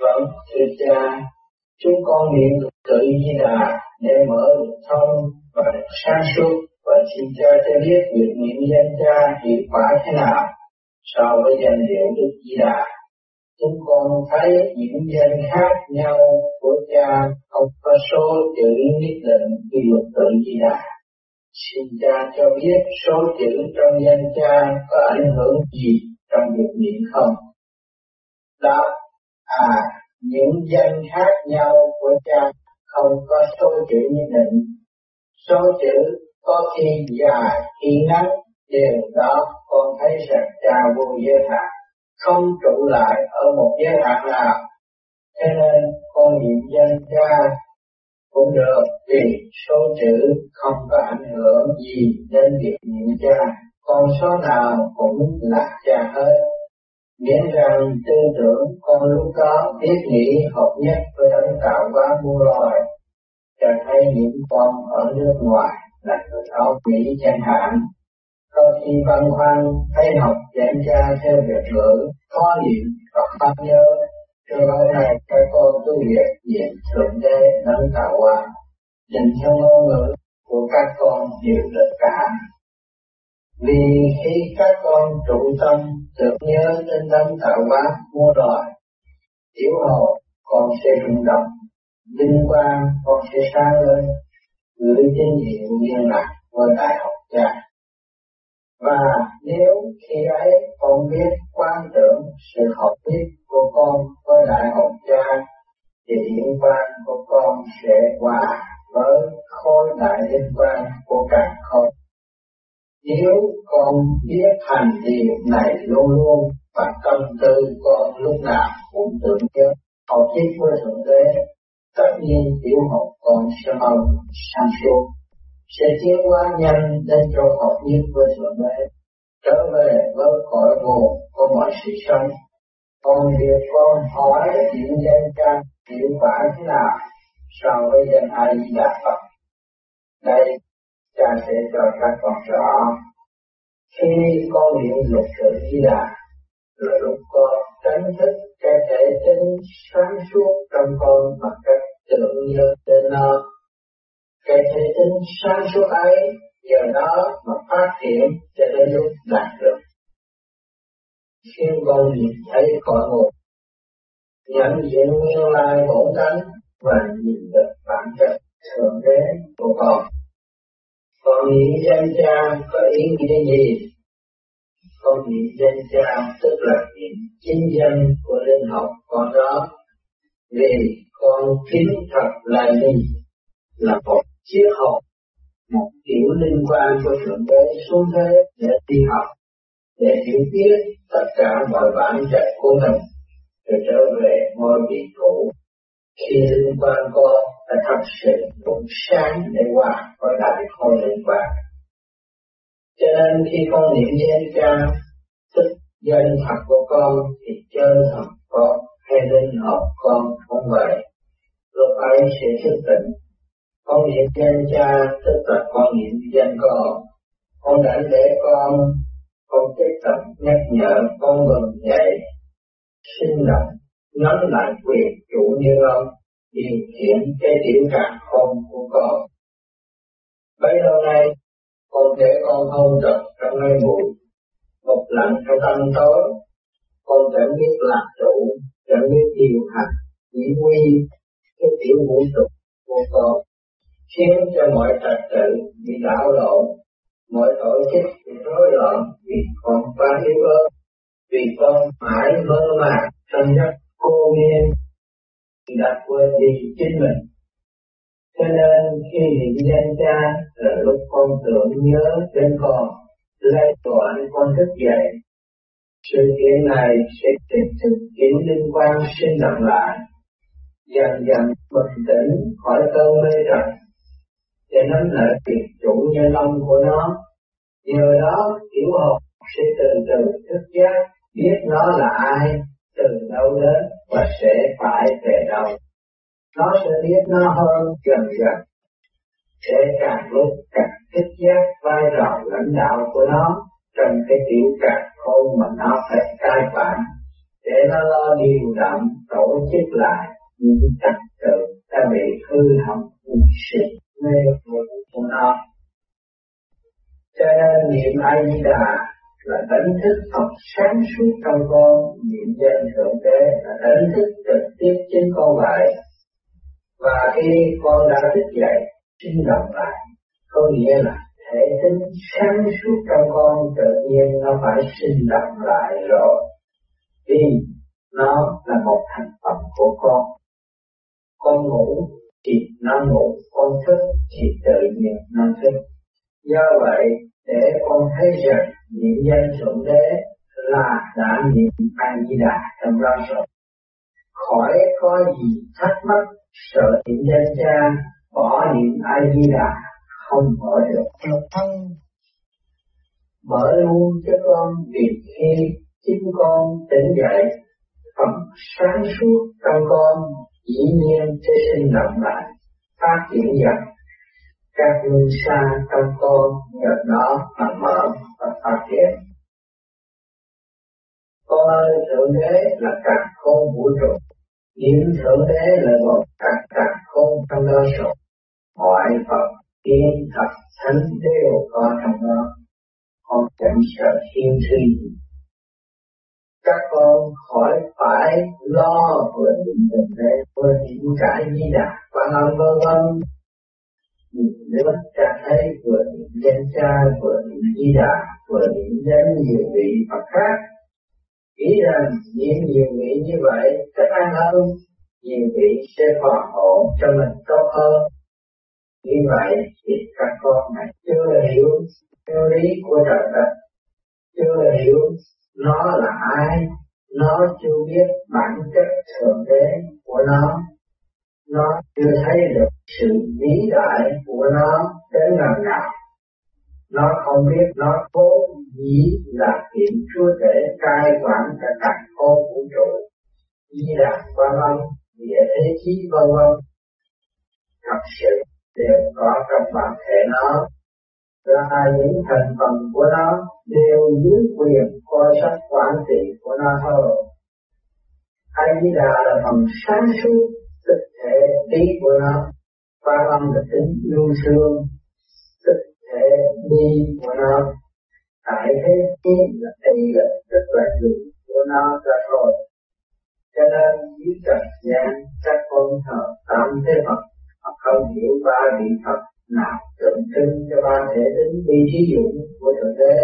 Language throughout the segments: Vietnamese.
vẫn từ cha, chúng con niệm tự di đà để mở được thông và được sáng suốt và xin cha cho biết việc niệm danh cha hiệu quả thế nào so với danh hiệu Đức Di Đà. Chúng con thấy những danh khác nhau của cha không có số chữ nhất định khi luật tự Di Đà. Xin cha cho biết số chữ trong danh cha có ảnh hưởng gì trong việc niệm không? Đáp, à, những danh khác nhau của cha không có số chữ nhất định. Số chữ có khi dài, khi ngắn, điều đó con thấy rằng cha vô giới hạn, không trụ lại ở một giới hạn nào. Cho nên con niệm danh cha cũng được vì số chữ không có ảnh hưởng gì đến việc niệm cha, con số nào cũng là cha hết. Miễn rằng tư tưởng con lúc đó biết nghĩ hợp nhất với đấng tạo hóa muôn loài, cho thấy những con ở nước ngoài là người đó nghĩ chẳng hạn. Có khi băn khoăn thấy học giảng cha theo việc ngữ khó niệm và khó nhớ cho lâu này các con tu việc diện thượng đế đấng tạo hóa dành theo ngôn ngữ của các con hiểu được cả vì khi các con trụ tâm tưởng nhớ đến đấng tạo hóa mua đòi tiểu hồ, con sẽ rung động, vinh quang, con sẽ sáng lên, gửi tín hiệu liên lạc với đại học cha. Và nếu khi ấy con biết quan tưởng sự học biết của con với đại học cha, thì hiện quan của con sẽ hòa với khối đại liên quan của cả khối nếu con biết hành điều này luôn luôn và tâm tư con lúc nào cũng tưởng nhớ, học biết với thượng đế, tất nhiên tiểu học còn sẽ mau sang suốt. Sẽ tiến hóa nhanh đến chỗ học nhất với thượng đế, trở về với cõi nguồn của mọi sự sống. Còn việc con hỏi những danh trang hiệu quả thế nào so với danh ai đã phật? Đây cha sẽ cho các con rõ. Khi con niệm lục tự di đà, là lúc con tránh thức cái thể tính sáng suốt trong con bằng cách tự nhiên đến nó. Cái thể tính sáng suốt ấy giờ đó mà phát triển cho đến lúc đạt được. Khi con nhìn thấy cõi một nhận diện nguyên lai bổn tánh và nhìn được bản chất thượng đế của con con nghĩ danh cha có ý nghĩa gì? Con nghĩ danh cha, tức là niệm chính danh của linh học con đó. Vì con kính thật là gì? Là một chiếc hộp, một kiểu liên quan của thượng đế xuống thế để đi học, để hiểu biết tất cả mọi bản chất của mình, rồi trở về ngôi vị cũ khi liên quan con là thật sự cũng sáng để hòa với đại không liên quan. Cho nên khi con niệm danh cha tức danh thật của con thì chân thật con hay linh hồn con không vậy. Lúc ấy sẽ thức tỉnh, con niệm danh cha tức là con niệm danh con. Con đã để con con tiếp tục nhắc nhở, con gần dậy, sinh động nắm lại quyền chủ như ông điều khiển cái tiểu càng không của con. Bấy lâu nay, con thể con hôn trật trong nơi bụi một lặng trong tâm tối, con chẳng biết làm chủ chẳng biết điều hành chỉ huy cái tiểu vũ trụ của con, khiến cho mọi trật tự bị đảo lộn, mọi tổ chức bị rối loạn vì con quá yếu ớt, vì con mãi mơ màng trong giấc cô nghe đã quên đi chính mình. Cho nên khi hiện danh cha là lúc con tưởng nhớ đến con, lấy đoạn con thức dậy. Sự kiện này sẽ tiếp thích những liên quan sinh động lại, dần dần bình tĩnh khỏi cơn mê trần, để nắm lại việc chủ nhân tâm của nó. Nhờ đó, tiểu hồn sẽ từ từ thức giác biết nó là ai từ đâu đến và sẽ phải về đâu. Nó sẽ biết nó hơn dần dần. Sẽ càng lúc càng thích giác vai trò lãnh đạo của nó trong cái tiểu càng khôn mà nó phải cai quản. Để nó lo điều động, tổ chức lại những trật tự đã bị hư hỏng vì sự mê muội của nó. Cho nên niệm ai di đà là đánh thức Phật sáng suốt trong con niệm danh thượng đế, là đánh thức trực tiếp chính con vậy và khi con đã thức dậy, sinh động lại, có nghĩa là thể tính sáng suốt trong con tự nhiên nó phải sinh động lại rồi. Vì nó là một thành phẩm của con. Con ngủ thì nó ngủ, con thức thì tự nhiên nó thức. Do vậy, để con thấy rằng niệm danh thượng đế là đã niệm a di đà trong đó rồi. Khỏi có gì thắc mắc sợ niệm danh cha bỏ niệm a di đà không mở được. Theo thân. Mở luôn cho con việc khi chính con tỉnh dậy phần sáng suốt trong con dĩ nhiên sẽ sinh động lại phát triển dần. Các luân xa trong con nhờ đó mà mở và phát triển. Con ơi Thượng Đế là cả không vũ trụ, niệm Thượng Đế là một cả cả không trong đó sổ Mọi Phật, tiên, thật, thánh đều có trong đó. Con chẳng sợ thiên suy các con khỏi phải lo vừa niệm Thượng Đế, vừa niệm cả di đà và vân vân nếu ta thấy vừa niệm danh cha, vừa niệm di đà, vừa niệm danh nhiều vị Phật khác. Nghĩ rằng niệm nhiều vị như vậy, sẽ an hơn nhiều vị sẽ hòa hộ cho mình tốt hơn. Như vậy, thì các con này chưa hiểu theo lý của trời đất chưa hiểu nó là ai, nó chưa biết bản chất thượng đế của nó. Nó chưa thấy được sự vĩ đại của nó đến lần nào? Nó không biết, nó cố dĩ là kiểm chúa thể cai quản cả cả ô vũ trụ, di là quan âm địa thế chí vân vân thật sự đều có trong bản thể nó. Là những thành phần của nó đều dưới quyền coi sách quản trị của nó thôi. Hay là là phần sáng suốt thực thể trí của nó quan âm là tính lưu thương tức thể đi của nó. Tại thế chi là ý là rất là dùng của nó ra thôi cho nên dưới trần gian các con thờ tam thế Phật hoặc không hiểu ba vị Phật nào tượng trưng cho ba thể tính vi trí dụng của thượng đế.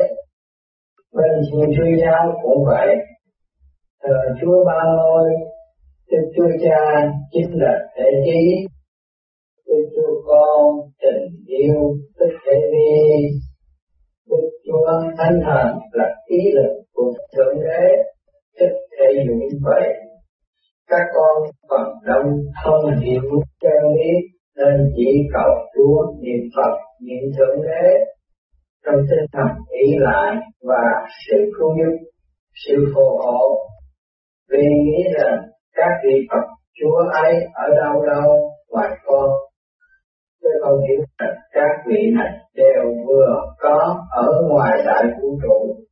Bên thiên chúa giáo cũng vậy. Thờ chúa ba ngôi Đức Chúa Cha chính là thể trí, Đức Chúa Con tình yêu, Đức Thể Vi, Đức Chúa Thánh Thần là ý lực của Thượng Đế, Đức Thể Dũng vậy. Các con phần đông không hiểu chân lý nên chỉ cầu Chúa niệm Phật, niệm Thượng Đế trong tinh thần ý lại và sự cứu giúp, sự phù hộ vì nghĩ rằng các vị Phật Chúa ấy ở đâu đâu ngoài con. Tôi không hiểu rằng các vị này đều vừa có ở ngoài đại vũ trụ,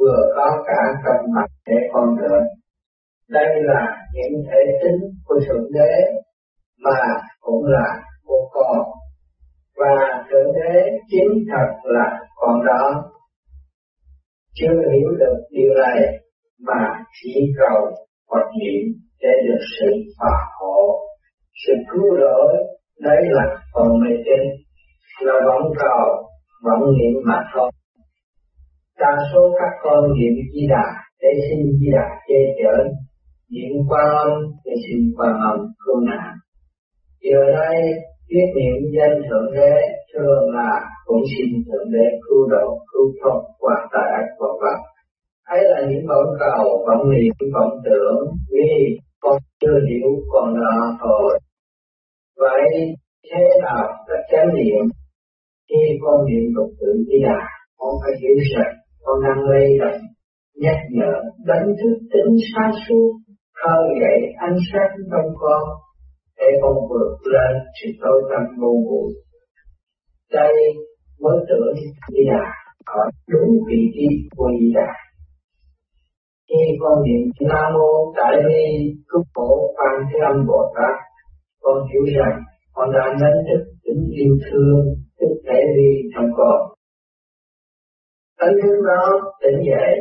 vừa có cả trong mặt để con người. Đây là những thể tính của Thượng Đế mà cũng là của con. Và Thượng Đế chính thật là con đó. Chưa hiểu được điều này mà chỉ cầu Phật niệm để được sự phá hộ, sự cứu rỗi, đấy là phần mê tín, là vọng cầu, vọng niệm mà thôi. Đa số các con niệm di đà để xin di đà che chở, niệm quan âm để xin quan âm cứu nạn. Giờ đây biết niệm danh thượng đế thường là cũng xin thượng đế cứu độ, cứu thoát qua tại ác vật vật. Ấy là những vọng cầu, vọng niệm, vọng tưởng vì con chưa hiểu còn là thôi. Vậy thế nào là chánh niệm? Khi con niệm lục tự di đà, con phải hiểu rằng con đang lây động, nhắc nhở, đánh thức tính sáng suốt, khơi dậy ánh sáng trong con, để con vượt lên sự tối tâm vô ngủ. Đây mới tưởng di đà ở đúng vị trí của di đà khi con niệm nam mô đại bi cứu khổ phan thế âm bồ tát con hiểu rằng con đã đánh thức tính yêu thương thức thể đi trong con. Tấn thức đó tỉnh dậy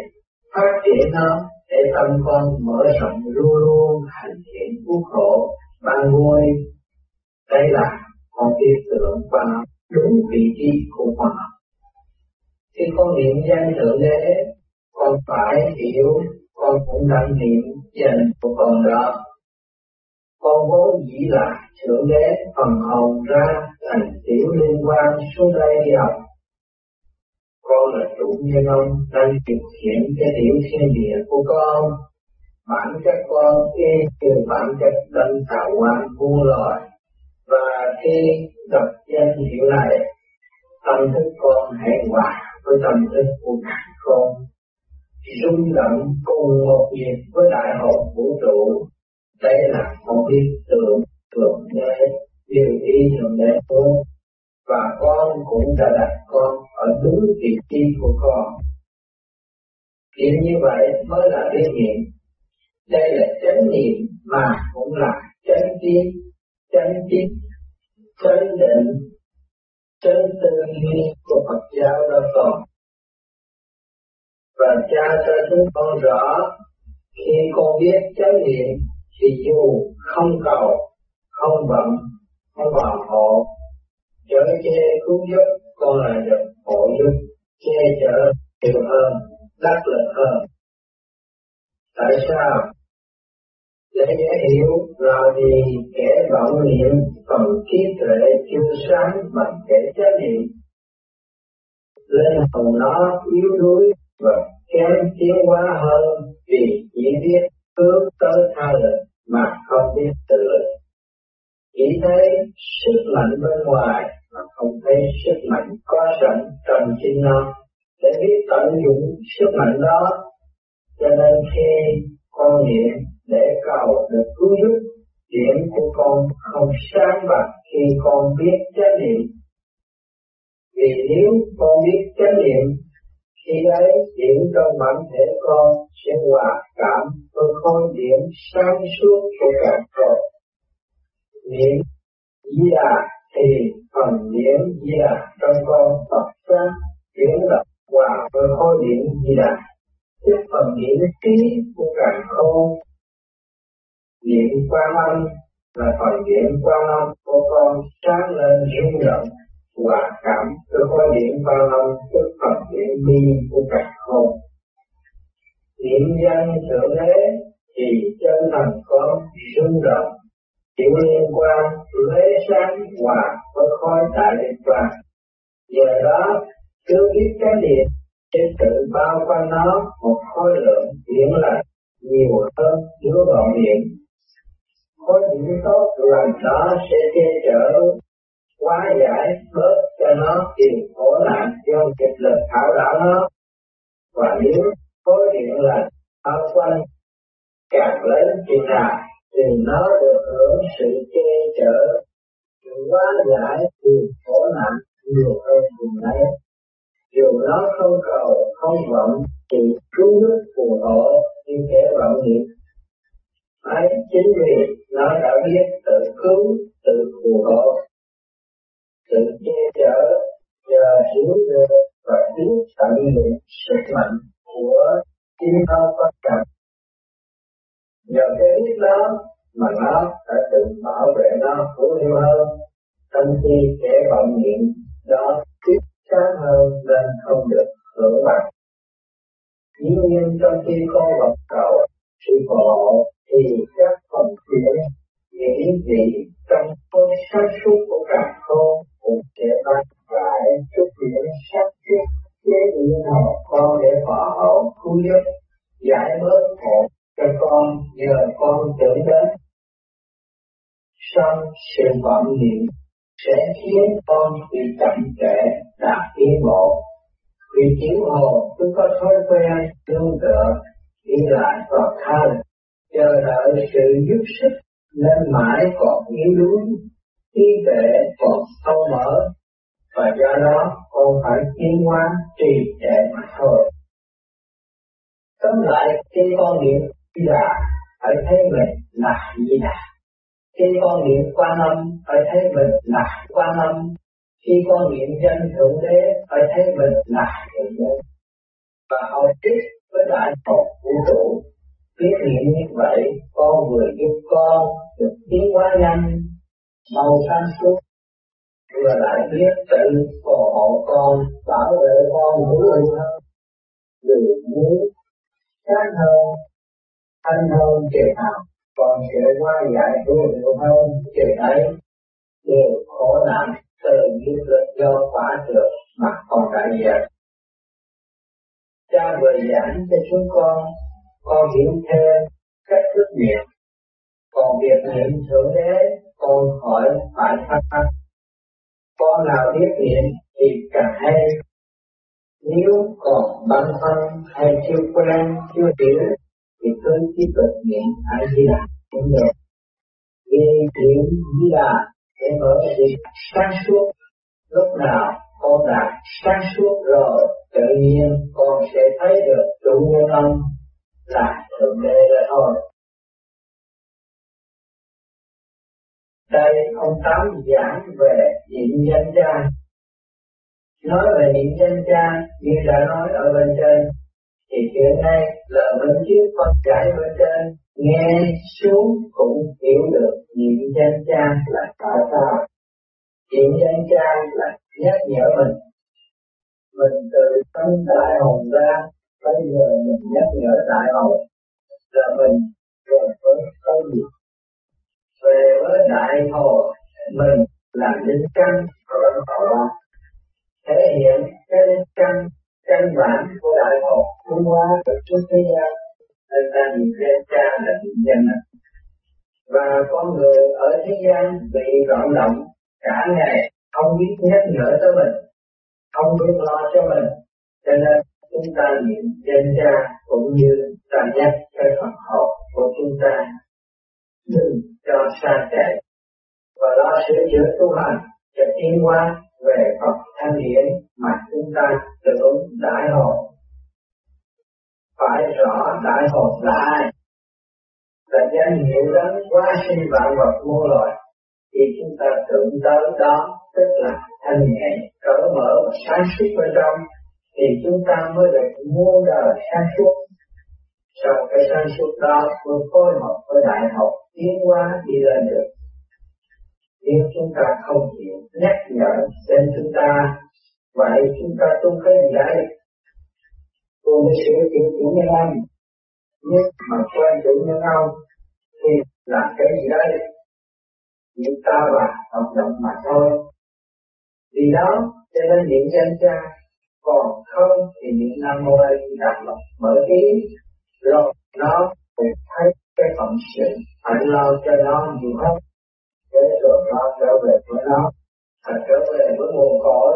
phát triển nó để tâm con mở rộng luôn luôn hành thiện cứu khổ ban vui đây là con tin tưởng và đúng vị trí của con khi con niệm danh thượng đế, con phải hiểu con cũng đang niệm danh của con đó con vốn dĩ là thượng đế phần hồn ra, thành tiểu liên quan xuống đây đi học. Con là chủ nhân ông, đang điều khiển cái tiểu thiên địa của con. Bản chất con y từ bản chất đấng tạo hóa muôn loài. Và khi đọc danh hiệu này, tâm thức con hẹn hòa với tâm thức của cả con. Rung động cùng một nhịp với đại hội vũ trụ đây là con biết tưởng thượng đế điều ý thượng đế tốt và con cũng đã đặt con ở đúng vị trí của con. Kiểu như vậy mới là biết niệm. Đây là chánh niệm mà cũng là chánh kiến chánh kiến chánh định, chánh tư duy của Phật giáo đó còn. Và cha cho chúng con rõ, khi con biết chánh niệm thì dù không cầu, không vận không bảo hộ chở che cứu giúp, con là được hộ giúp, che chở nhiều hơn, đắc lực hơn. Tại sao? Để dễ hiểu là vì kẻ vọng niệm phần trí tuệ chưa sáng bằng kẻ chánh niệm. Lên hồn nó yếu đuối và kém tiến hóa hơn vì chỉ biết hướng tới tha lực mà không biết tự lực. Chỉ thấy sức mạnh bên ngoài mà không thấy sức mạnh có sẵn trong chính nó. Để biết tận dụng sức mạnh đó, cho nên khi con niệm để cầu được cứu giúp điểm của con không sáng bằng khi con biết chánh niệm. Vì nếu con biết chánh niệm khi ấy điểm trong bản thể con sẽ hòa cảm với khối điểm sáng suốt của cả con. Niệm di đà thì phần điểm di đà trong con Phật ra, chuyển động hòa với khối điểm di đà tiếp phần điểm trí của cả không niệm quan âm là phần điểm quan âm của con sáng lên rung động và cảm với khối điện ba lâm tức phần điện bi của cả không niệm danh thượng đế thì chân thành có rung động chịu liên quan lấy sáng hòa với khói đại liên quan giờ đó cứ biết cái điện sẽ tự bao quanh nó một khối lượng điện lành nhiều hơn chứa vào điện. Khối điện tốt lành đó sẽ che chở quá giải bớt cho nó tìm khổ nạn do kịch lực thảo đảo nó. Và nếu khối điện là bao quanh càng lớn chừng nào thì nó được hưởng sự che chở. Sự quá giải từ khổ nạn nhiều hơn cùng đấy dù nó không cầu, không vọng, thì cứu giúp phù hộ như kẻ vọng niệm ấy, chính vì nó đã biết tự cứu, tự phù hộ tự che chở nhờ hiểu được và biết tận dụng sức mạnh của chính nó có cảm nhờ cái biết đó mà nó đã tự bảo vệ nó hữu hiệu hơn trong khi kẻ vọng niệm đó tiếp sáng hơn nên không được hưởng bằng dĩ nhiên trong khi con vật cầu, sự phù hộ thì các phần chuyển những vị trong khối sáng suốt của cả khôn cũng sẽ ban lại chút điểm sắc suốt chế điện hồn con để phò hậu cứu giúp, giải bớt khổ cho con nhờ con tưởng đến. Song sự vọng niệm sẽ khiến con bị chậm trễ, đạt tiến bộ. Vì tiểu hồ cứ có thói quen tương tựa, đi lại và tha chờ đợi sự giúp sức nên mãi còn yếu đuối trí tuệ còn sâu mở và do đó con phải tiến hóa, trì trệ mà thôi. Tóm lại khi con niệm di đà, phải thấy mình là di đà. Khi con niệm quan âm, phải thấy mình là quan âm. Khi con niệm danh thượng đế, phải thấy mình là thượng đế. Và hậu tiếp với đại học vũ trụ biết niệm như vậy, con vừa giúp con được tiến quá nhanh mau sáng suốt. Vừa lại biết tự phù hộ con, bảo vệ con hữu ích hơn. Được muốn, sáng hơn, thanh hơn chừng nào còn sẽ qua giải hữu hiệu hơn chừng ấy đều khổ nạn, từ nghiệp lực do quả được mà còn đại diện cha vừa giảng cho chúng con con hiểu theo cách thức niệm còn việc niệm thượng đế, con hỏi phải thắc con nào biết niệm thì càng hay nếu còn băn khoăn hay chưa quen, chưa hiểu, thì cứ tiếp tục niệm a di đà cũng được vì niệm di đà để mở sự sáng suốt. Lúc nào con đạt sáng suốt rồi, tự nhiên con sẽ thấy được chủ nhân âm là thượng đế rồi. thôi. Đây, ông tám giảng về niệm danh cha nói về niệm danh cha như đã nói ở bên trên, thì hiện nay là bên trước con giải bên trên. Nghe xuống cũng hiểu được niệm danh cha là tại sao niệm danh cha là nhắc nhở mình. Mình từ tâm đại hồn ra bây giờ mình nhắc nhở đại hồn là mình về với công việc về với đại hồn mình là linh căn của hậu thể hiện cái linh căn căn bản của đại hồn thông qua được trước thế gian, nên ta nhìn lên cha là niệm danh và con người ở thế gian bị loạn động cả ngày, không biết nhắc nhở tới mình, không biết lo cho mình. Cho nên chúng ta niệm danh cha cũng như ta nhắc cái phần hồn của chúng ta. Đừng cho xa chạy và lo sửa chữa tu hành cho tiến hóa về Phật thanh điển mà chúng ta tưởng đại hồn phải rõ đại hồn là ai. Là danh hiệu đấng quá sinh vạn vật vô loài. Thì chúng ta tưởng tới đó tức là thanh nhẹ, cởi mở và sáng suốt bên trong thì chúng ta mới được muôn đời sáng suốt. Sau cái sáng suốt đó, mới phối hợp với đại học tiến hóa đi lên được. Nếu chúng ta không chịu nhắc nhở đến chúng ta, vậy chúng ta tu cái gì đấy? Tôi mới sửa chữa chủ nhân ông. Nhưng mà quen chủ nhân ông thì làm cái gì đấy? Những ta và hoạt động mà thôi. Vì đó, cho nên niệm danh cha còn không thì những nam mô a di đà phật mở trí rồi nó cũng thấy cái phận sự, phải lo cho nó nhiều hơn. Để rồi nó trở về với nó, và trở về với nguồn cội.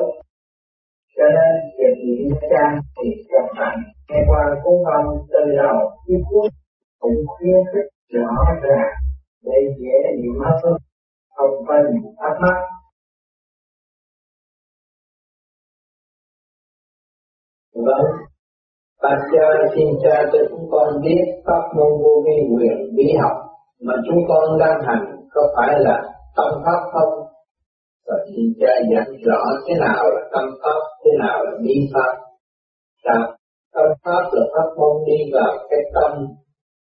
Cho nên việc niệm trang thì các bạn nghe qua cuốn văn từ đầu đến cuối, cũng khuyến khích rõ ràng để dễ niệm hơn. Không phải thắc mắc. Vâng, Bạch cha xin cha cho chúng con biết pháp môn vô vi quyền bí học mà chúng con đang hành có phải là tâm pháp không? Và xin cha giảng rõ thế nào là tâm pháp, thế nào là bí pháp. Sao? Tâm pháp là pháp môn đi vào cái tâm,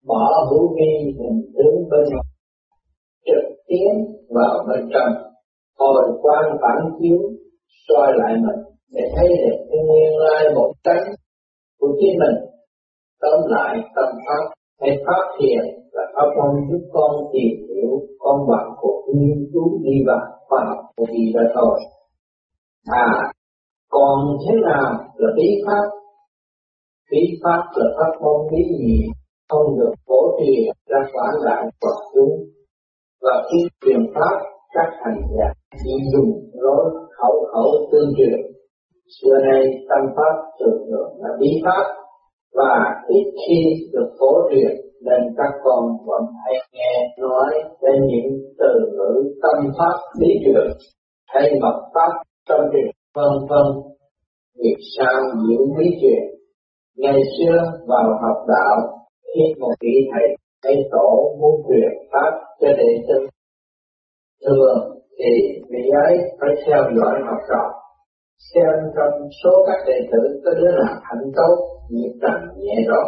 bỏ hữu vi hình tướng bên ngoài, trực tiến vào bên trong, hồi quan phản chiếu, soi lại mình để thấy được cái nguyên lai một tánh của chính mình. Tóm lại tâm pháp hay pháp thiền là pháp môn giúp con tìm hiểu con bằng cuộc nghiên cứu đi vào khoa học của gì đó thôi. À, còn thế nào là bí pháp? Bí pháp là pháp môn bí gì không được phổ truyền ra quảng đại Phật chúng và khi truyền pháp các hành giả chỉ dùng lối khẩu khẩu tương truyền xưa nay tâm pháp thường thường là bí pháp và ít khi được phổ truyền nên các con vẫn hay nghe nói đến những từ ngữ tâm pháp lý truyền hay mật pháp tâm truyền vân vân. Việc sao những bí truyền? Ngày xưa vào học đạo, khi một vị thầy hay tổ muốn truyền pháp cho đệ tử thường thì vị ấy phải theo dõi học trò xem trong số các đệ tử có đứa nào hạnh tốt nhiệt tình, nhẹ rồi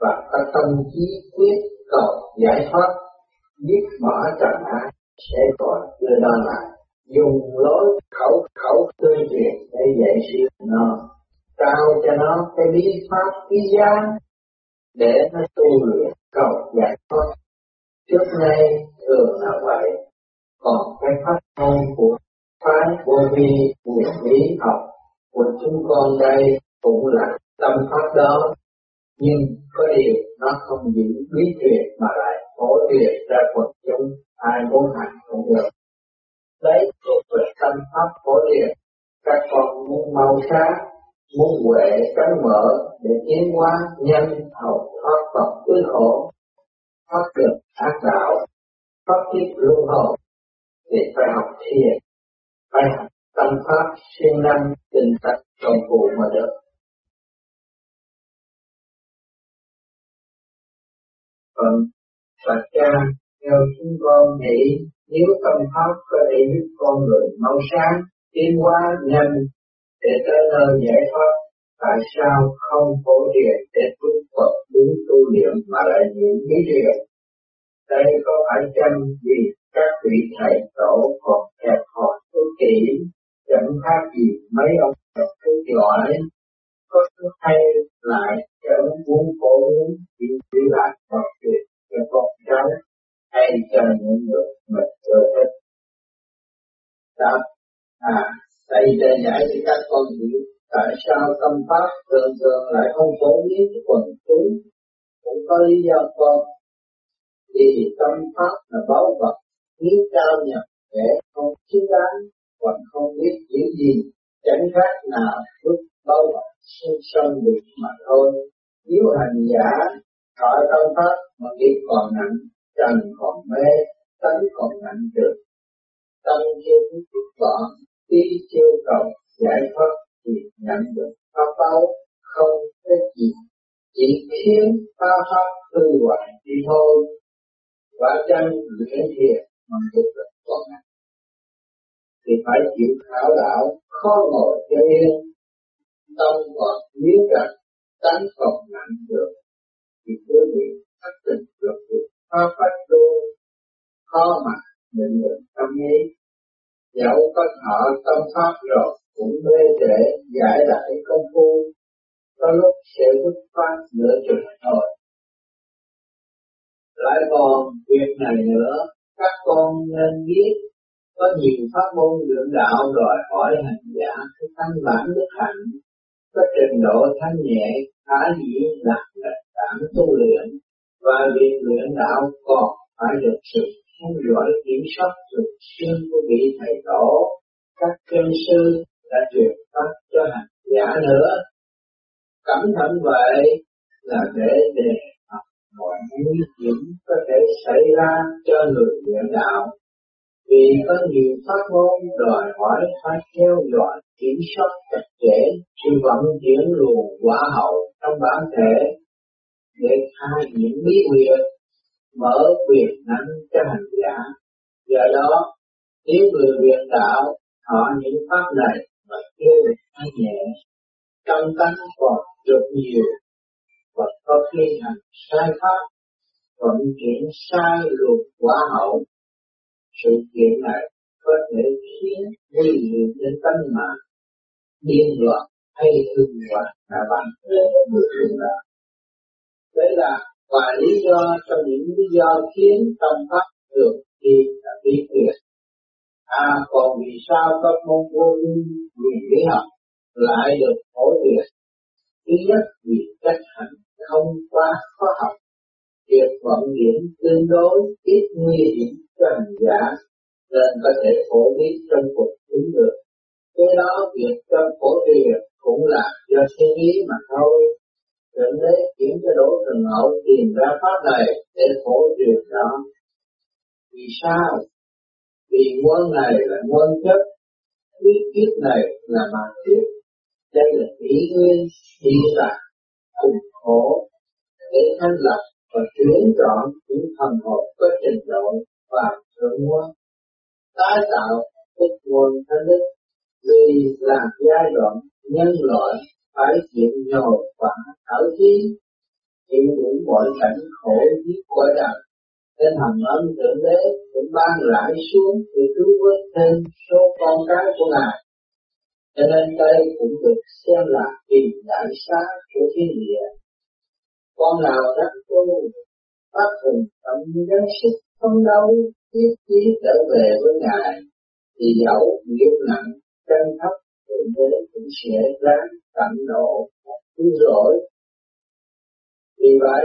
và có tâm trí quyết cầu giải thoát, biết bỏ trần ái sẽ còn đưa nó lại. Dùng lối khẩu khẩu tuyên truyền để dạy siêu nó, trao cho nó cái bí pháp quý giá để nó tu luyện, cầu giải thoát. Trước nay thường là vậy, còn cái pháp môn của phái vô vi, nguyện lý học của chúng con đây cũng là tâm pháp đó. Nhưng có điều nó không giữ bí truyền mà lại phổ truyền ra quần chúng, ai muốn hành cũng được. Đấy thuộc về tâm pháp phổ truyền các con muốn mau sáng muốn huệ cánh mở để tiến hóa nhân hậu thoát tập tứ khổ thoát được ác đạo thoát kiếp luân hồi, thì phải học thiền phải học tâm pháp siêng năng tinh tật công phu mà được. Vâng, Còn Phật cha, theo chúng con nghĩ, nếu tâm pháp có thể giúp con người mau sáng, tiến hóa nhanh, để tới nơi giải thoát, tại sao không phổ truyền để tu Phật đúng tu niệm mà lại những bí điều đây có phải chăng vì các vị thầy tổ còn kẹp hỏi tu kỹ chẳng khác gì mấy ông Phật tu giỏi có thứ hay lại chẳng muốn cố biến chỉ chỉ lại Phật việc cho con cháu hay cho những người mình ưa thích. đó à, đây để giải cho các con hiểu tại sao tâm pháp thường thường lại không phổ biến quần chúng? Cũng có lý do con. Vì tâm pháp là báu vật hiếu cao nhập để không xứng đáng còn không biết những gì. Chẳng khác nào lúc bao vật sinh sân được mà thôi. Nếu hành giả khỏi tâm pháp mà nghiệp còn nặng, trần còn mê, tánh còn nặng được. Tâm chưa biết gọn ý chưa cầu giải thoát thì nhận được pháp báo, không cái gì. Chỉ khiến ta pháp hư hoại đi thôi. Và chân luyện thiền mà được là còn nặng thì phải chịu khảo đạo, khó ngồi cho yên. Tâm còn miếng rạch, tánh còn nặng được. Thì quý vị phát tình được được khó phát tu, khó mà định được tâm ý. Dẫu có thọ tâm pháp rồi, cũng mê trễ, giải đại công phu. Có lúc sẽ bứt phát nửa chừng thôi. Lại còn việc này nữa các con nên biết có nhiều pháp môn lượng đạo đòi hỏi hành giả cái căn bản đức hạnh, có trình độ thanh nhẹ khá dĩ đạt nền tảng tu luyện. Và việc luyện đạo còn phải được sự theo dõi kiểm soát thường xuyên của vị thầy tổ. Các chân sư đã truyền pháp cho hành giả nữa. Cẩn thận vậy là để đề mọi nguy hiểm có thể xảy ra cho người luyện đạo. Vì có nhiều pháp môn đòi hỏi phải theo dõi, kiểm soát chặt chẽ sự vận chuyển luồng quả hậu trong bản thể để khai những bí quyền mở quyền năng cho hành giả. Do đó, nếu người luyện đạo họ những pháp này mà kêu được nhẹ, trong tánh còn được nhiều và có khi hành sai pháp, vận chuyển sai luật quả hậu. Sự kiện này có thể khiến nguy hiểm đến tánh mạng điên loạn hay hưng hoạn cả bản thân người chúng ta đấy là và lý do trong những lý do khiến tâm pháp được đi là bí quyết. À còn vì sao các môn vô vi quyền lý học lại được phổ biến? Thứ nhất vì cách hành không quá khó học. Việc vận chuyển tương đối ít nguy hiểm cho hành giả nên có thể phổ biến trong cuộc chúng được. Cái đó việc trong phổ truyền cũng là do suy nghĩ mà thôi. Thượng đế chuyển cho đỗ thần hậu tìm ra pháp này để phổ truyền đó. Vì sao? vì quân này là quân chất quyết kiếp này là mạng kiếp đây là kỷ nguyên hiện tại cùng khổ để thanh lập và chuyển chọn những thần hồn có trình độ và thượng hóa tái tạo tích nguồn thanh đức vì là giai đoạn nhân loại phải chịu nhồi quả thảo khí chịu đủ mọi cảnh khổ giết quả đời nên hằng ân thượng đế cũng ban lại xuống để cứu vớt thêm số con cái của ngài cho nên đây cũng được xem là kỳ đại xá của thiên địa. Con nào đắc tu phát hùng tâm gắng sức không đâu tiếp chí trở về với ngài, thì dẫu nghiệp nặng chân thấp thượng đế cũng sẽ ráng tận độ, cứu rỗi. Vì vậy,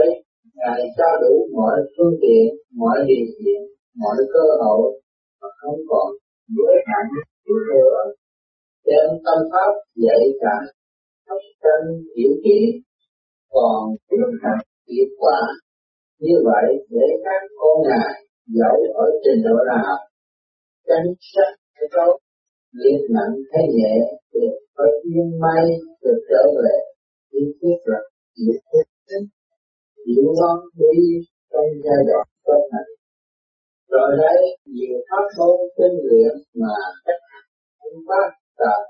ngài cho đủ mọi phương tiện, mọi điều kiện, mọi cơ hội mà không còn giới hạn chút nữa đem tâm pháp dạy cả học chân hiểu trí còn trước hành hiệu quả. Như vậy, để các con ngài dẫu ở trình độ nào chân sắc hay tốt, nghiệp nặng hay nhẹ đều có duyên may được trở về. Đi thiết lập diệt thiết hiểu ngon đi trong giai đoạn tốt này. Rồi đấy, nhiều pháp môn tinh luyện mà cách không pháp trời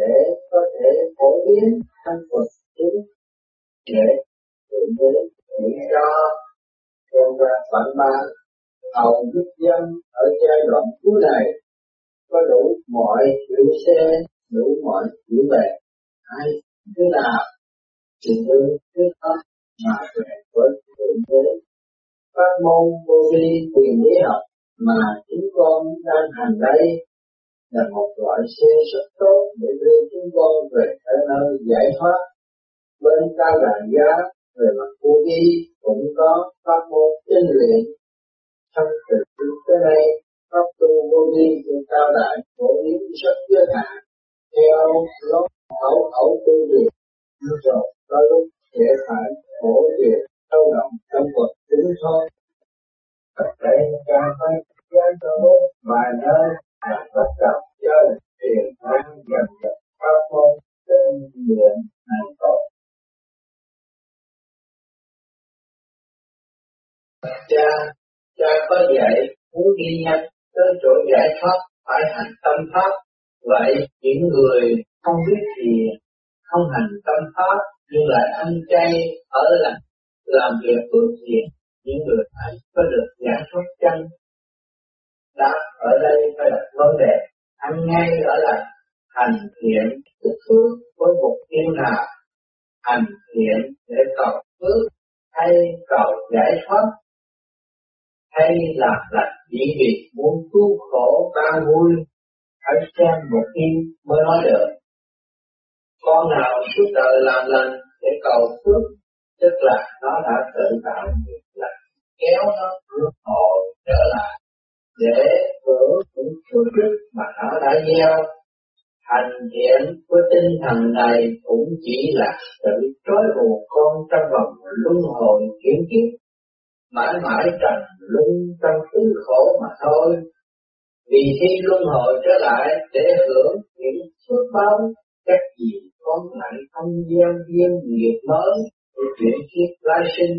để có thể phổ biến thân Phật chúng để tự đến để cho thêm ra bản ba hầu giúp dân ở giai đoạn cuối này có đủ mọi chữ xe, đủ mọi chữ bè ai thứ nào thì cứ thứ đó mà về với thượng đế pháp môn vô vi quyền lý học mà chúng con đang hành đây là một loại xe rất tốt để đưa chúng con về tới nơi giải thoát. Bên cao đàn giá về mặt vô vi cũng có pháp môn tinh luyện. Trong từ trước tới nay, pháp tu vô vi của cao đại phổ biến rất giới hạn. Theo lối khẩu khẩu tu luyện rồi có lúc sẽ phải khổ việc sâu động trong vật tính thôi. Tất đây càng phải gian tổ vài nơi là bắt đầu chơi tiền ăn dần dần pháp môn tinh luyện hành tội cha cha có dạy muốn đi nhanh tới chỗ giải thoát phải hành tâm pháp vậy những người không biết gì không hành tâm pháp nhưng lại ăn chay ở làm làm việc phước thiện những người ấy có được giải thoát chân đó, ở đây phải đặt vấn đề. Ăn ngay ở là hành thiện tức phước với mục tiêu nào? Hành thiện để cầu phước hay cầu giải thoát? Hay là lành chỉ vì muốn cứu khổ ba vui? Phải xem một khi mới nói được. Con nào suốt đời làm lành để cầu phước, tức là nó đã tự tạo nghiệp lành kéo nó luân hồi trở lại để hưởng những phước đức mà nó đã gieo. Hành thiện với tinh thần này cũng chỉ là sự trói buộc con trong vòng luân hồi chuyển kiếp. Mãi mãi trần luân trong tử khổ mà thôi. Vì khi luân hồi trở lại để hưởng những phước báo, các gì con lại không gieo duyên nghiệp mới để chuyển kiếp lai sinh.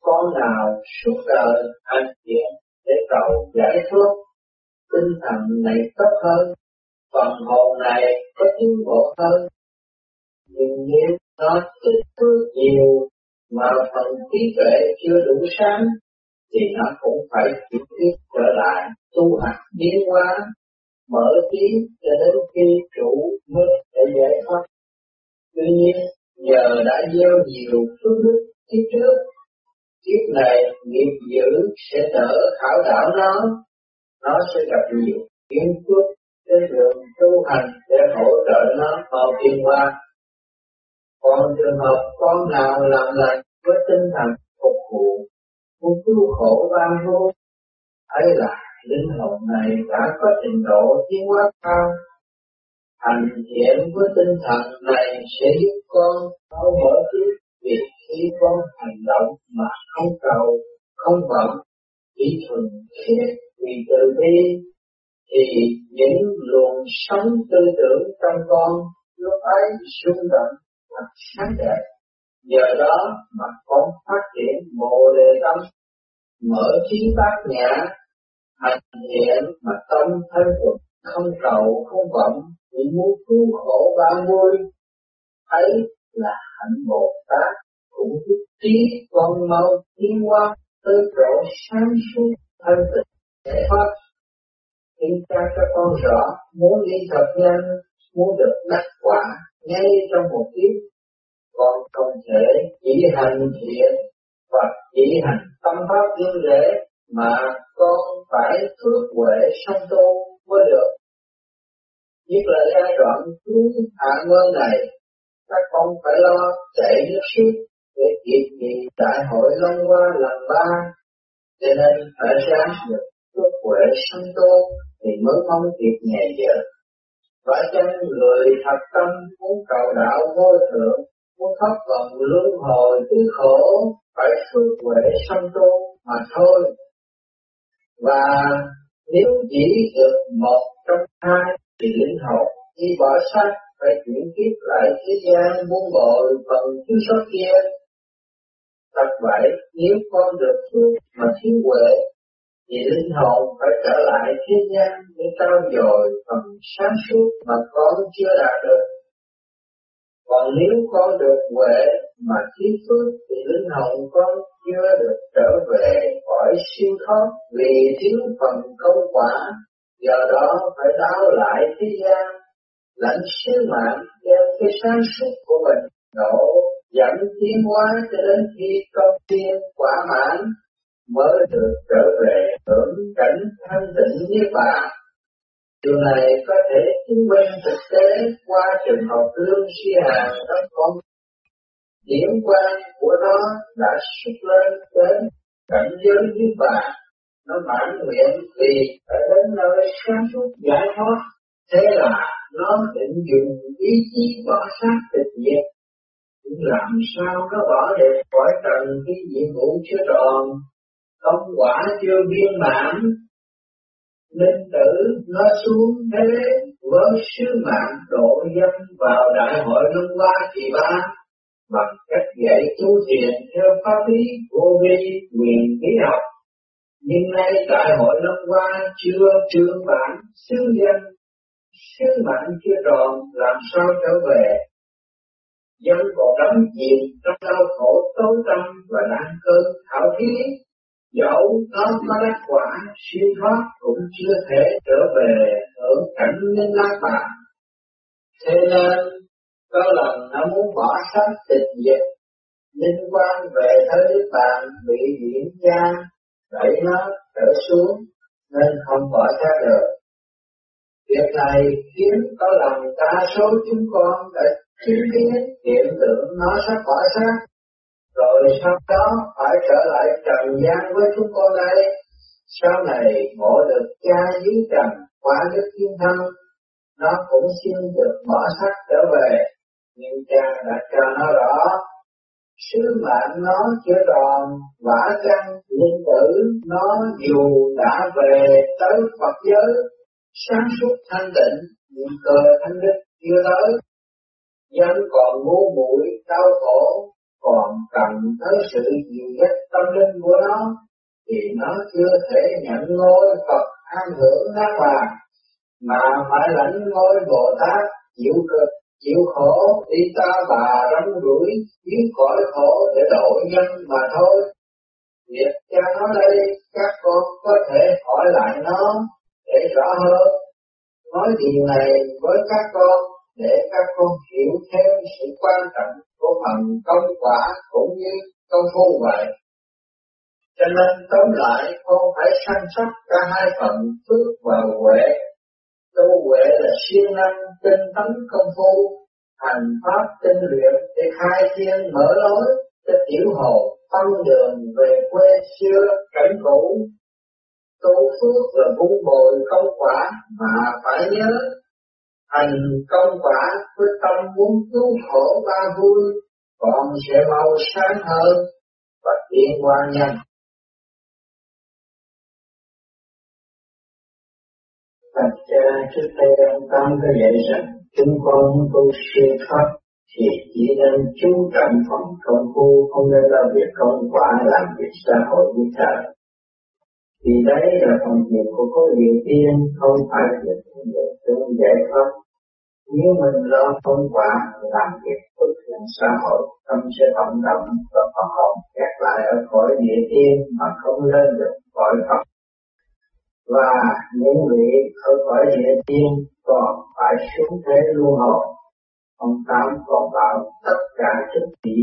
Con nào suốt đời hành thiện để cầu giải thoát tinh thần này tốt hơn phần hồn này có tiến bộ hơn nhưng nếu nó tích phước nhiều mà phần trí tuệ chưa đủ sáng thì nó cũng phải chuyển tiếp trở lại tu hành biến hóa mở trí cho đến khi chủ mới để giải thoát. Tuy nhiên, nhờ đã gieo nhiều phước đức trước, kiếp này nghiệp dữ sẽ đỡ khảo đảo nó, nó sẽ gặp nhiều kiến phước cái đường tu hành để hỗ trợ nó vào tiền qua. Còn trường hợp con nào làm lành với tinh thần phục vụ, muốn cứu khổ ban vô, ấy là linh hồn này đã có trình độ tiến hóa cao. Hành thiện với tinh thần này sẽ giúp con tháo mở tiếp việc khi con hành động mà không cầu, không vọng, chỉ thuần khiết vì từ bi thì những luồng sống tư tưởng trong con lúc ấy rung động thật sáng đẹp. Nhờ đó mà con phát triển bồ đề tâm, mở trí bát nhã, hành thiện mà tâm thân tịnh không cầu không vọng chỉ muốn cứu khổ ba vui ấy là hạnh bồ tát cũng giúp trí con mau tiến qua tới chỗ sáng suốt thanh tịnh giải thoát khi cha cho con rõ muốn đi thật nhanh, muốn được đắc quả ngay trong một kiếp, con không thể chỉ hành thiện và chỉ hành tâm pháp riêng lễ mà con phải phước huệ song tu mới được. Nhất là giai đoạn cuối hạ nguyên này, các con phải lo chạy nước suốt để kịp kỳ đại hội Long qua lần ba, cho nên phải ráng được phước huệ sanh tu thì mới mong kịp ngày giờ phải chăng người thật tâm muốn cầu đạo vô thượng muốn thoát vòng luân hồi từ khổ, phải phước huệ sanh tu mà thôi và nếu chỉ được một trong hai thì linh hồn khi bỏ sát phải chuyển kiếp lại thế gian buông bội phần thiếu sót kia. Thật vậy, nếu con được phước mà thiếu huệ, thì linh hồn phải trở lại thế gian để trao dồi phần sáng suốt mà con chưa đạt được. Còn nếu con được huệ mà thiếu phước thì linh hồn con chưa được trở về khỏi siêu thoát vì thiếu phần công quả, do đó phải đáo lại thế gian lãnh sứ mạng đem cái sáng suốt của mình đổ dẫn tiến hóa cho đến khi công tiên quả mãn mới được trở về hưởng cảnh thanh tịnh như bạn. Điều này có thể chứng minh thực tế qua trường hợp lương si hàng các con. Điểm quan của nó đã xuất lên đến cảnh giới như bạn. Nó mãn nguyện vì phải đến nơi sáng suốt giải thoát. Thế là nó định dùng ý chí bỏ sát tịch diệt làm sao nó bỏ được khỏi trần cái nhiệm vụ chưa tròn. Công quả chưa viên mãn. Linh tử nó xuống thế với sứ mạng độ dân vào đại hội luân qua kỳ ba. Bằng cách dạy tu thiền theo pháp lý vô vi quyền khí học. Nhưng nay đại hội năm qua chưa trương bản, sứ dân sứ mạng chưa tròn, làm sao trở về? Dân còn đắm chìm trong đau khổ tối tâm và nạn cơn thảo khí, dẫu có có đắc quả siêu thoát cũng chưa thể trở về ở cảnh linh lá bà. Thế nên có lần nó muốn bỏ sát tịch diệt liên quan về thế bàn bị diễn ra đẩy nó trở xuống nên không bỏ ra được. Việc này khiến có lòng đa số chúng con đã chứng kiến hiện tượng nó sắp bỏ xác, rồi sau đó phải trở lại trần gian với chúng con đây. Sau này ngộ được cha dưới trần qua đức thiên thân, nó cũng xin được bỏ xác trở về, nhưng cha đã cho nó rõ sứ mạng nó chưa tròn vả căn linh tử nó dù đã về tới Phật giới sáng suốt thanh tịnh nhưng cơ thanh đức chưa tới dân còn ngu muội, đau khổ, còn cần tới sự dịu dắt tâm linh của nó, thì nó chưa thể nhận ngôi Phật an hưởng lá vàng mà phải lãnh ngôi Bồ Tát, chịu cực, chịu khổ, đi ta bà rong rủi biến khỏi khổ để độ nhân mà thôi. Việc cha nó đây, các con có thể hỏi lại nó để rõ hơn. Nói điều này với các con để các con hiểu thêm sự quan trọng của phần công quả cũng như công phu vậy. Cho nên tóm lại con phải săn sóc cả hai phần phước và huệ. Tu huệ là siêng năng tinh tấn công phu, hành pháp tinh luyện để khai thiên mở lối cho tiểu hồ tăng đường về quê xưa cảnh cũ tu phước là vun bồi công quả mà phải nhớ thành công quả với tâm muốn cứu khổ ba vui, còn sẽ mau sáng hơn và tiến qua nhanh. Thật cha trước đây ông Tâm có dạy rằng, chúng con tu siêu pháp thì chỉ nên chú trọng phòng công phu, không nên lo việc công quả làm việc xã hội như trời vì đấy là phần việc của có vị tiên không phải việc của tương giải thoát nếu mình lo công quả làm việc phước thiện xã hội, tâm sẽ động động và phần hồn kẹt lại ở cõi địa tiên mà không lên được cõi Phật. Và những vị ở cõi địa tiên còn phải xuống thế luân hồi ông tám còn bảo tất cả chức vị,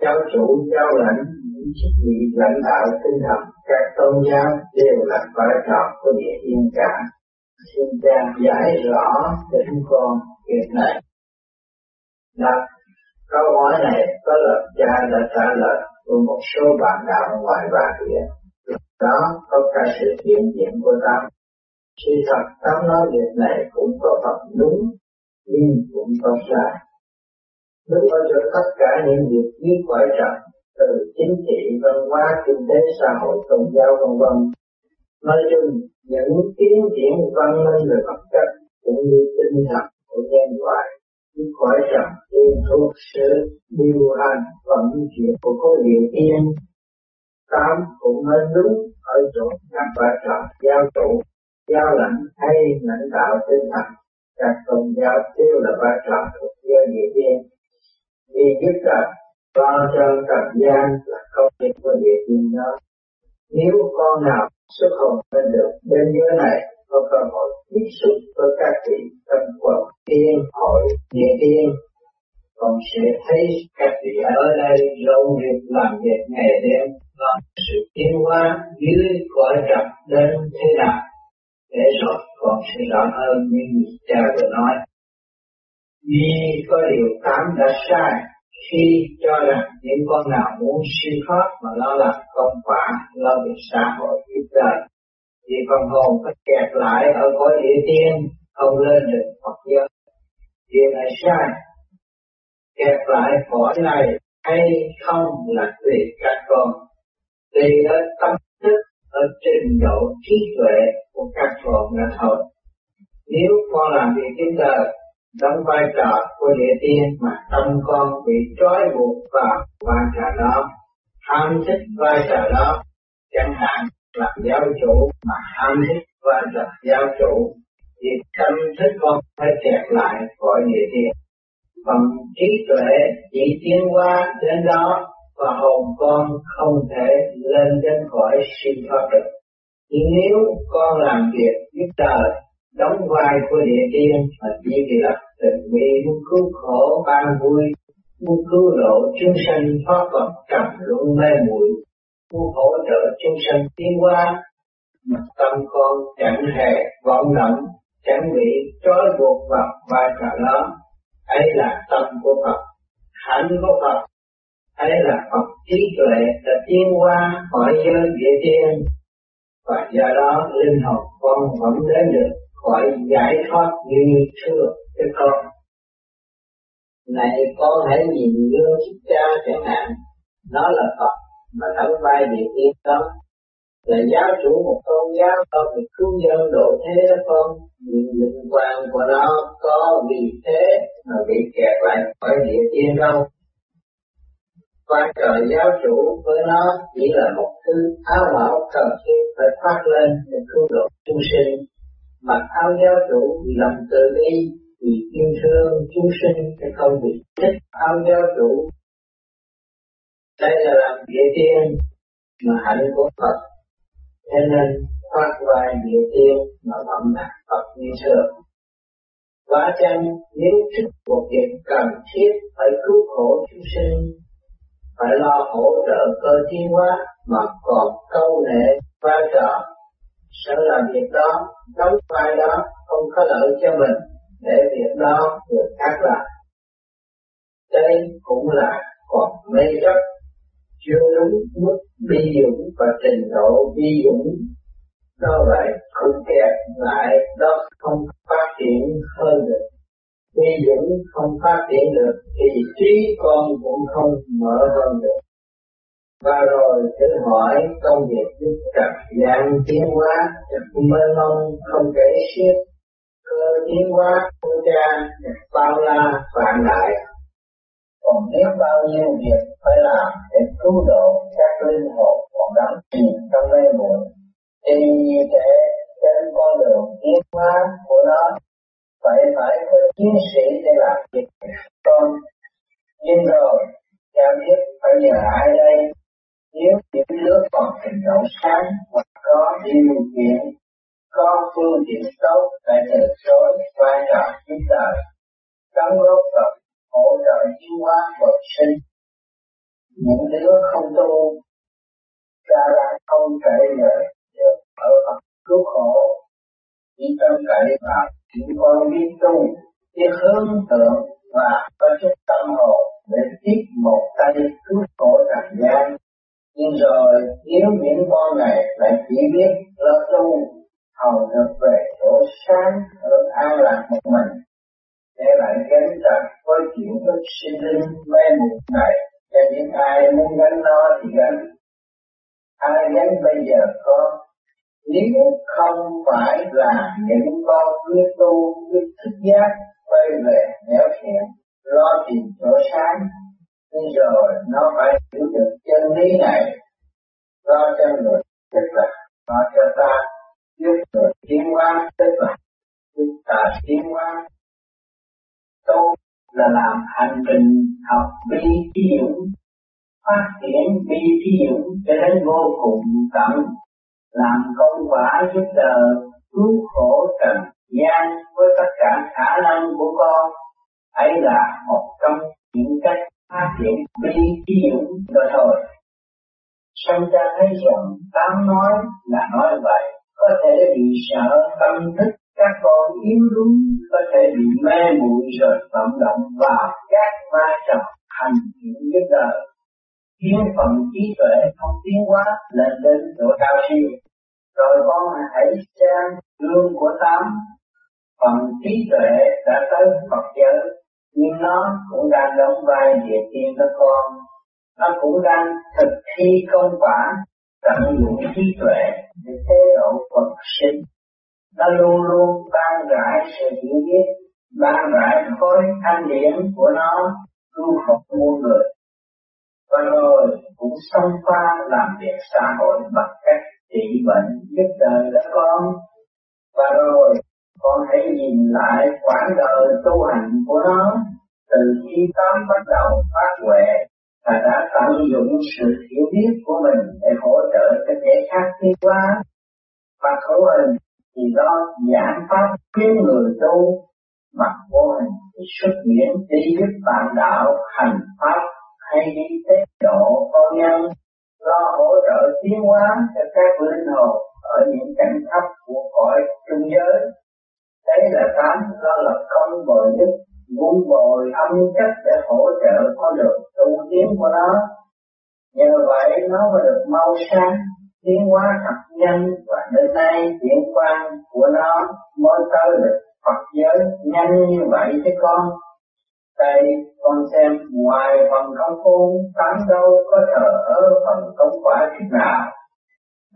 giáo chủ, giáo lãnh, những chức vị lãnh đạo tinh thần, các tôn giáo đều là vai trò của địa tiên cả. Xin cha giải rõ cho chúng con việc này đặt câu hỏi này có lập cha đã trả lời của một số bạn đạo ngoài bà địa đó có cả sự hiện diện của tâm. Sự thật tâm nói việc này cũng có phần đúng nhưng cũng có sai. Lúc bao cho tất cả những việc biết khỏi trần từ chính trị, văn hóa, kinh tế, xã hội, tôn giáo vân vân. Nói chung, những tiến triển văn minh về vật chất cũng như tinh thần của nhân loại những khỏi trần tiên thuộc sự điều hành vận chuyển của khối địa tiên. Tám cũng nói đúng ở chỗ các vai trò giao trụ, giao lãnh hay lãnh đạo tinh thần các tôn giáo đều là vai trò thuộc do địa tiên vì biết rằng ba chân trần gian là công việc của địa tiên đó nếu con nào xuất hồn lên được bên dưới này có cơ hội tiếp xúc với các vị tâm quần. Tiên hội địa tiên. Còn sẽ thấy các vị ở đây lâu việc làm việc ngày đêm. Và sự tiến hóa dưới cõi trần đến thế nào? Để rồi còn sẽ rõ hơn như cha vừa nói. Vì có điều tám đã sai khi cho rằng những con nào muốn siêu thoát mà lo làm công quả, lo việc xã hội giúp đời, thì phần hồn có kẹt lại ở cõi địa tiên, không lên được Phật giới. Điều này sai. Kẹt lại cõi này hay không là tùy các con, tùy ở tâm thức, ở trình độ trí tuệ của các con là thôi. Nếu con làm việc kiếm đời đóng vai trò của địa tiên mà tâm con bị trói buộc vào vai trò đó ham thích vai trò đó chẳng hạn là giáo chủ mà ham thích và là giáo chủ thì tâm thức con phải kẹt lại khỏi địa thiền bằng trí tuệ chỉ tiến qua đến đó và hồn con không thể lên đến khỏi siêu thoát được. thì nếu con làm việc giúp đời, đóng vai của địa tiên mà chỉ vì là tình vì muốn cứu khổ ban vui muốn cứu độ chúng sanh thoát khỏi trầm luân mê muội muốn hỗ trợ chúng sanh tiến hóa, mà tâm con chẳng hề vọng động chẳng bị trói buộc vào vai trò đó. Ấy là tâm của Phật, hạnh của Phật. Ấy là Phật trí tuệ đã tiến qua khỏi giới địa tiên. Và do đó linh hồn con vẫn đến được khỏi giải thoát như xưa cái con này con hãy nhìn gương cha chẳng hạn. Nó là Phật mà thẳng vai địa tiên tâm. Là giáo chủ một tôn giáo có việc cứu dân độ thế đó con. Nhưng linh quan của nó có vì thế mà bị kẹt lại khỏi địa tiên đâu. Quan trời giáo chủ với nó chỉ là một thứ áo bảo cần thiết phải phát lên để cứu độ chúng sinh. Mặc áo giáo chủ vì lòng từ bi, vì yêu thương chúng sinh sẽ không bị thích áo giáo chủ đây là làm địa tiên mà hạnh của Phật. Cho nên thoát vai địa tiên mà phẩm đạt Phật như xưa quả chăng nếu trước một việc cần thiết phải cứu khổ chúng sinh, phải lo hỗ trợ cơ tiến hóa mà còn câu nệ vai trò sẽ làm việc đó, đóng vai đó không có lợi cho mình, để việc đó được khác lại. đây cũng là còn mê chấp chưa đúng mức bi dũng và trình độ bi dũng đó lại cũng kẹt lại đó không phát triển hơn được. Bi dũng không phát triển được thì trí con cũng không mở hơn được. Và rồi tự hỏi công việc giúp trật gian tiến hóa chặt mê mông không kể xiết cơ tiến hóa của cha bao la vạn đại còn biết bao nhiêu việc phải làm để cứu độ các linh hồn còn đang chìm trong mê muội, thì để trên con đường tiến hóa của nó. Phải phải có chiến sĩ để làm việc con, nhưng rồi, cha biết phải nhờ ai đây? Nếu những đứa còn trình độ sáng hoặc có điều kiện, có phương tiện tốt để từ chối vai trò giúp đời. Đóng góp vào hỗ trợ chiếu hóa bậc sinh. Những đứa không tu, cha đã không thể nhờ được ở Phật cứu khổ. Chỉ tâm cậy vào chỉ con biết tu biết hướng tượng và có chút tâm hồn để tiếp một tay cứu khổ trần gian. Nhưng rồi, nếu những con này lại chỉ biết lo tu, hầu được về chỗ sáng, ở an lạc một mình để lại gánh trần với chuyện thức sinh linh mê mụt này. Cho những ai muốn gánh nó thì gánh. Ai gánh bây giờ có. Nếu không phải là những con biết tu biết thức giác quay về nẻo thiện lo tìm chỗ sáng nhưng rồi nó phải hiểu được chân lý này. Lo cho người tức là lo cho ta, giúp người tiến hóa tức là chúng ta tiến hóa tu là làm hành trình học bi thí dũng phát triển bi thí dũng cho đến vô cùng tận làm công quả giúp đời cứu khổ trần gian với tất cả khả năng của con. Ấy là một trong những cách phát triển bi thí dũng đó thôi. Sanh ta thấy rằng tám nói là nói vậy, có thể bị sợ tâm thức các con yếu đuối có thể bị mê muội rồi vận động vào các ma trầm hành thiện giúp đời. Khiến phần trí tuệ không tiến hóa lên đến độ cao siêu. Rồi con hãy xem gương của tám. Phần trí tuệ đã tới Phật giới, nhưng nó cũng đang đóng vai địa tiên cho con. Nó cũng đang thực thi công quả, tận dụng trí tuệ để chế độ Phật sinh nó luôn luôn ban rải sự hiểu biết, ban rải khối thanh điển của nó cứu phục muôn người. Và rồi cũng xông pha làm việc xã hội bằng cách trị bệnh giúp đời đó con. Và rồi con hãy nhìn lại quãng đời tu hành của nó từ khi tám bắt đầu phát huệ và đã tận dụng sự hiểu biết của mình để hỗ trợ cho kẻ khác tiến hóa và khẩu hình thì đó giảng pháp khiến người tu mặt vô hình thì xuất hiện đi giúp bạn đạo hành pháp hay đi tế độ con nhân, lo hỗ trợ tiến hóa cho các linh hồn ở những cảnh thấp của cõi trung giới. Đấy là tám lo lập công bồi đức vun bồi âm chất để hỗ trợ con đường tu tiến của nó. Nhờ vậy, nó mới được mau sáng tiến hóa thật nhanh và đến nay chuyển quan của nó, mới tới được Phật giới nhanh như vậy thế con. Đây, con xem ngoài phần công phu tám đâu có thờ ở phần công quả chút nào.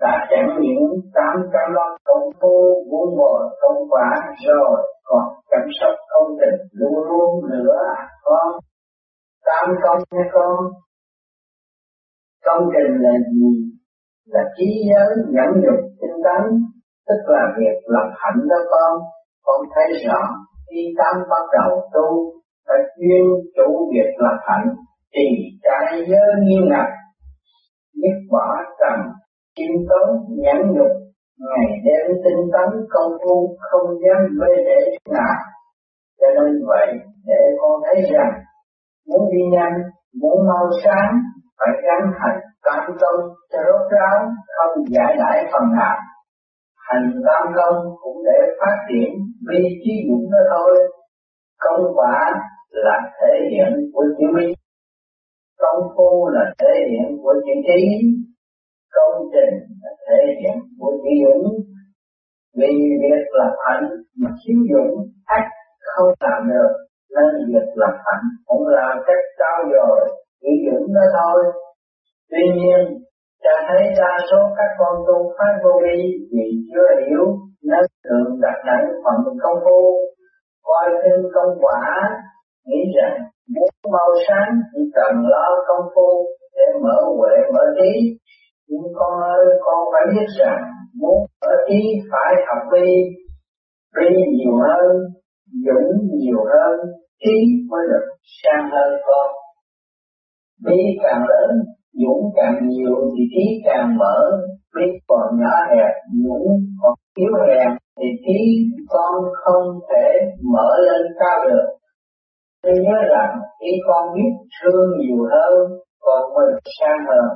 Đã chẳng những tám trăm lo công phu buông bồi công quả rồi, còn chăm sóc công trình luôn luôn nữa à con. Tám công nha con. Công trình là gì? Là trí nhớ nhẫn nhục tinh tấn, tức là việc lập hạnh đó con. Con thấy rõ, khi tam bắt đầu tu, phải chuyên chủ việc lập hạnh, thì trái giới nghiêm ngặt, nhất bỏ trần kiên tố nhẫn nhục, ngày đêm tinh tấn, công phu, không dám mê để nào. Cho nên vậy, để con thấy rằng, muốn đi nhanh, muốn mau sáng, phải gắn hành tâm công cho rốt ráo, không giải lại phần nào. Hành tam công cũng để phát triển vi trí dụng đó thôi. Công quả là thể hiện của chữ minh công phu là thể hiện của chữ trí công trình là thể hiện của chữ dũng. Vì việc là hạnh mà thiếu dũng ác không làm được, nên việc làm hạnh cũng là cách trao dồi chỉ dũng đó thôi. Tuy nhiên, cha thấy đa số các con tu phái vô vi vì chưa hiểu nên thường đặt nặng phần công phu, coi thêm công quả, nghĩ rằng muốn mau sáng chỉ cần lo công phu để mở huệ mở trí. Nhưng con ơi con phải biết rằng muốn mở trí phải học vi. Vi nhiều hơn dũng nhiều hơn trí mới được sang hơn con. Vi càng lớn dũng càng nhiều thì trí càng mở, biết còn nhỏ hẹp, dũng còn yếu hẹp thì trí con không thể mở lên cao được. Tôi nhớ rằng khi con biết thương nhiều hơn còn mình sang hơn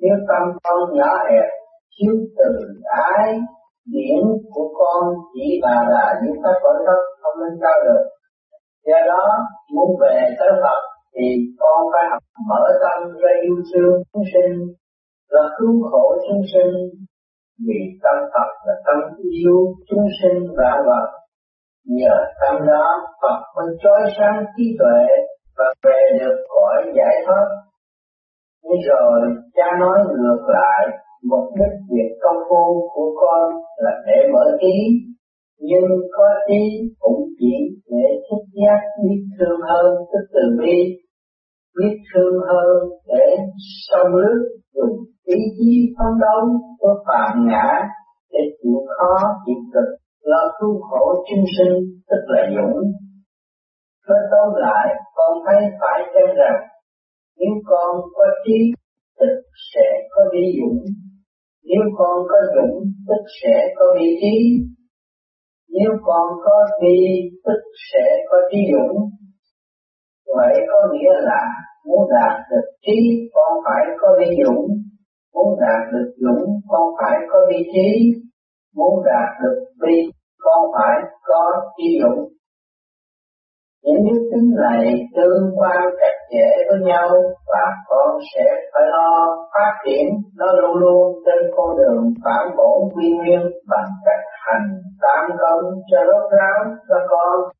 nếu tâm con nhỏ hẹp, thiếu từ ái, điển của con chỉ bà là những các cõi đất không lên cao được. Do đó, muốn về tới Phật thì con phải học mở tâm ra yêu thương chúng sinh, là cứu khổ chúng sinh. Vì tâm Phật là tâm yêu chúng sinh và vật nhờ tâm đó, Phật mới trói sáng trí tuệ và về được cõi giải thoát. Nhưng rồi, cha nói ngược lại, mục đích việc công phu của con là để mở trí. Nhưng có trí cũng chỉ để thức giác biết thương hơn tức từ bi biết thương hơn để sông nước dùng ý chí phấn đấu có phạm ngã để chịu khó chịu cực. Lo tu khổ chung sinh, tức là dũng. Nói tóm lại, con thấy phải xem rằng nếu con có trí, tức sẽ có đi dũng. Nếu con có dũng, tức sẽ có vị trí. Nếu con có vi tức sẽ có trí dũng vậy có nghĩa là muốn đạt được trí con phải có đi dũng. Muốn đạt được dũng, con phải có đi trí. Muốn đạt được bi, con phải có trí dũng. Những đức tính này tương quan chặt chẽ với nhau và con sẽ phải lo phát triển nó luôn luôn trên con đường phản bổn quy nguyên bằng cách hành tam công cho rốt ráo cho con.